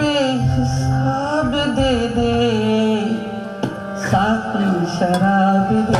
बेहिसाब दे दे साकी शराब दे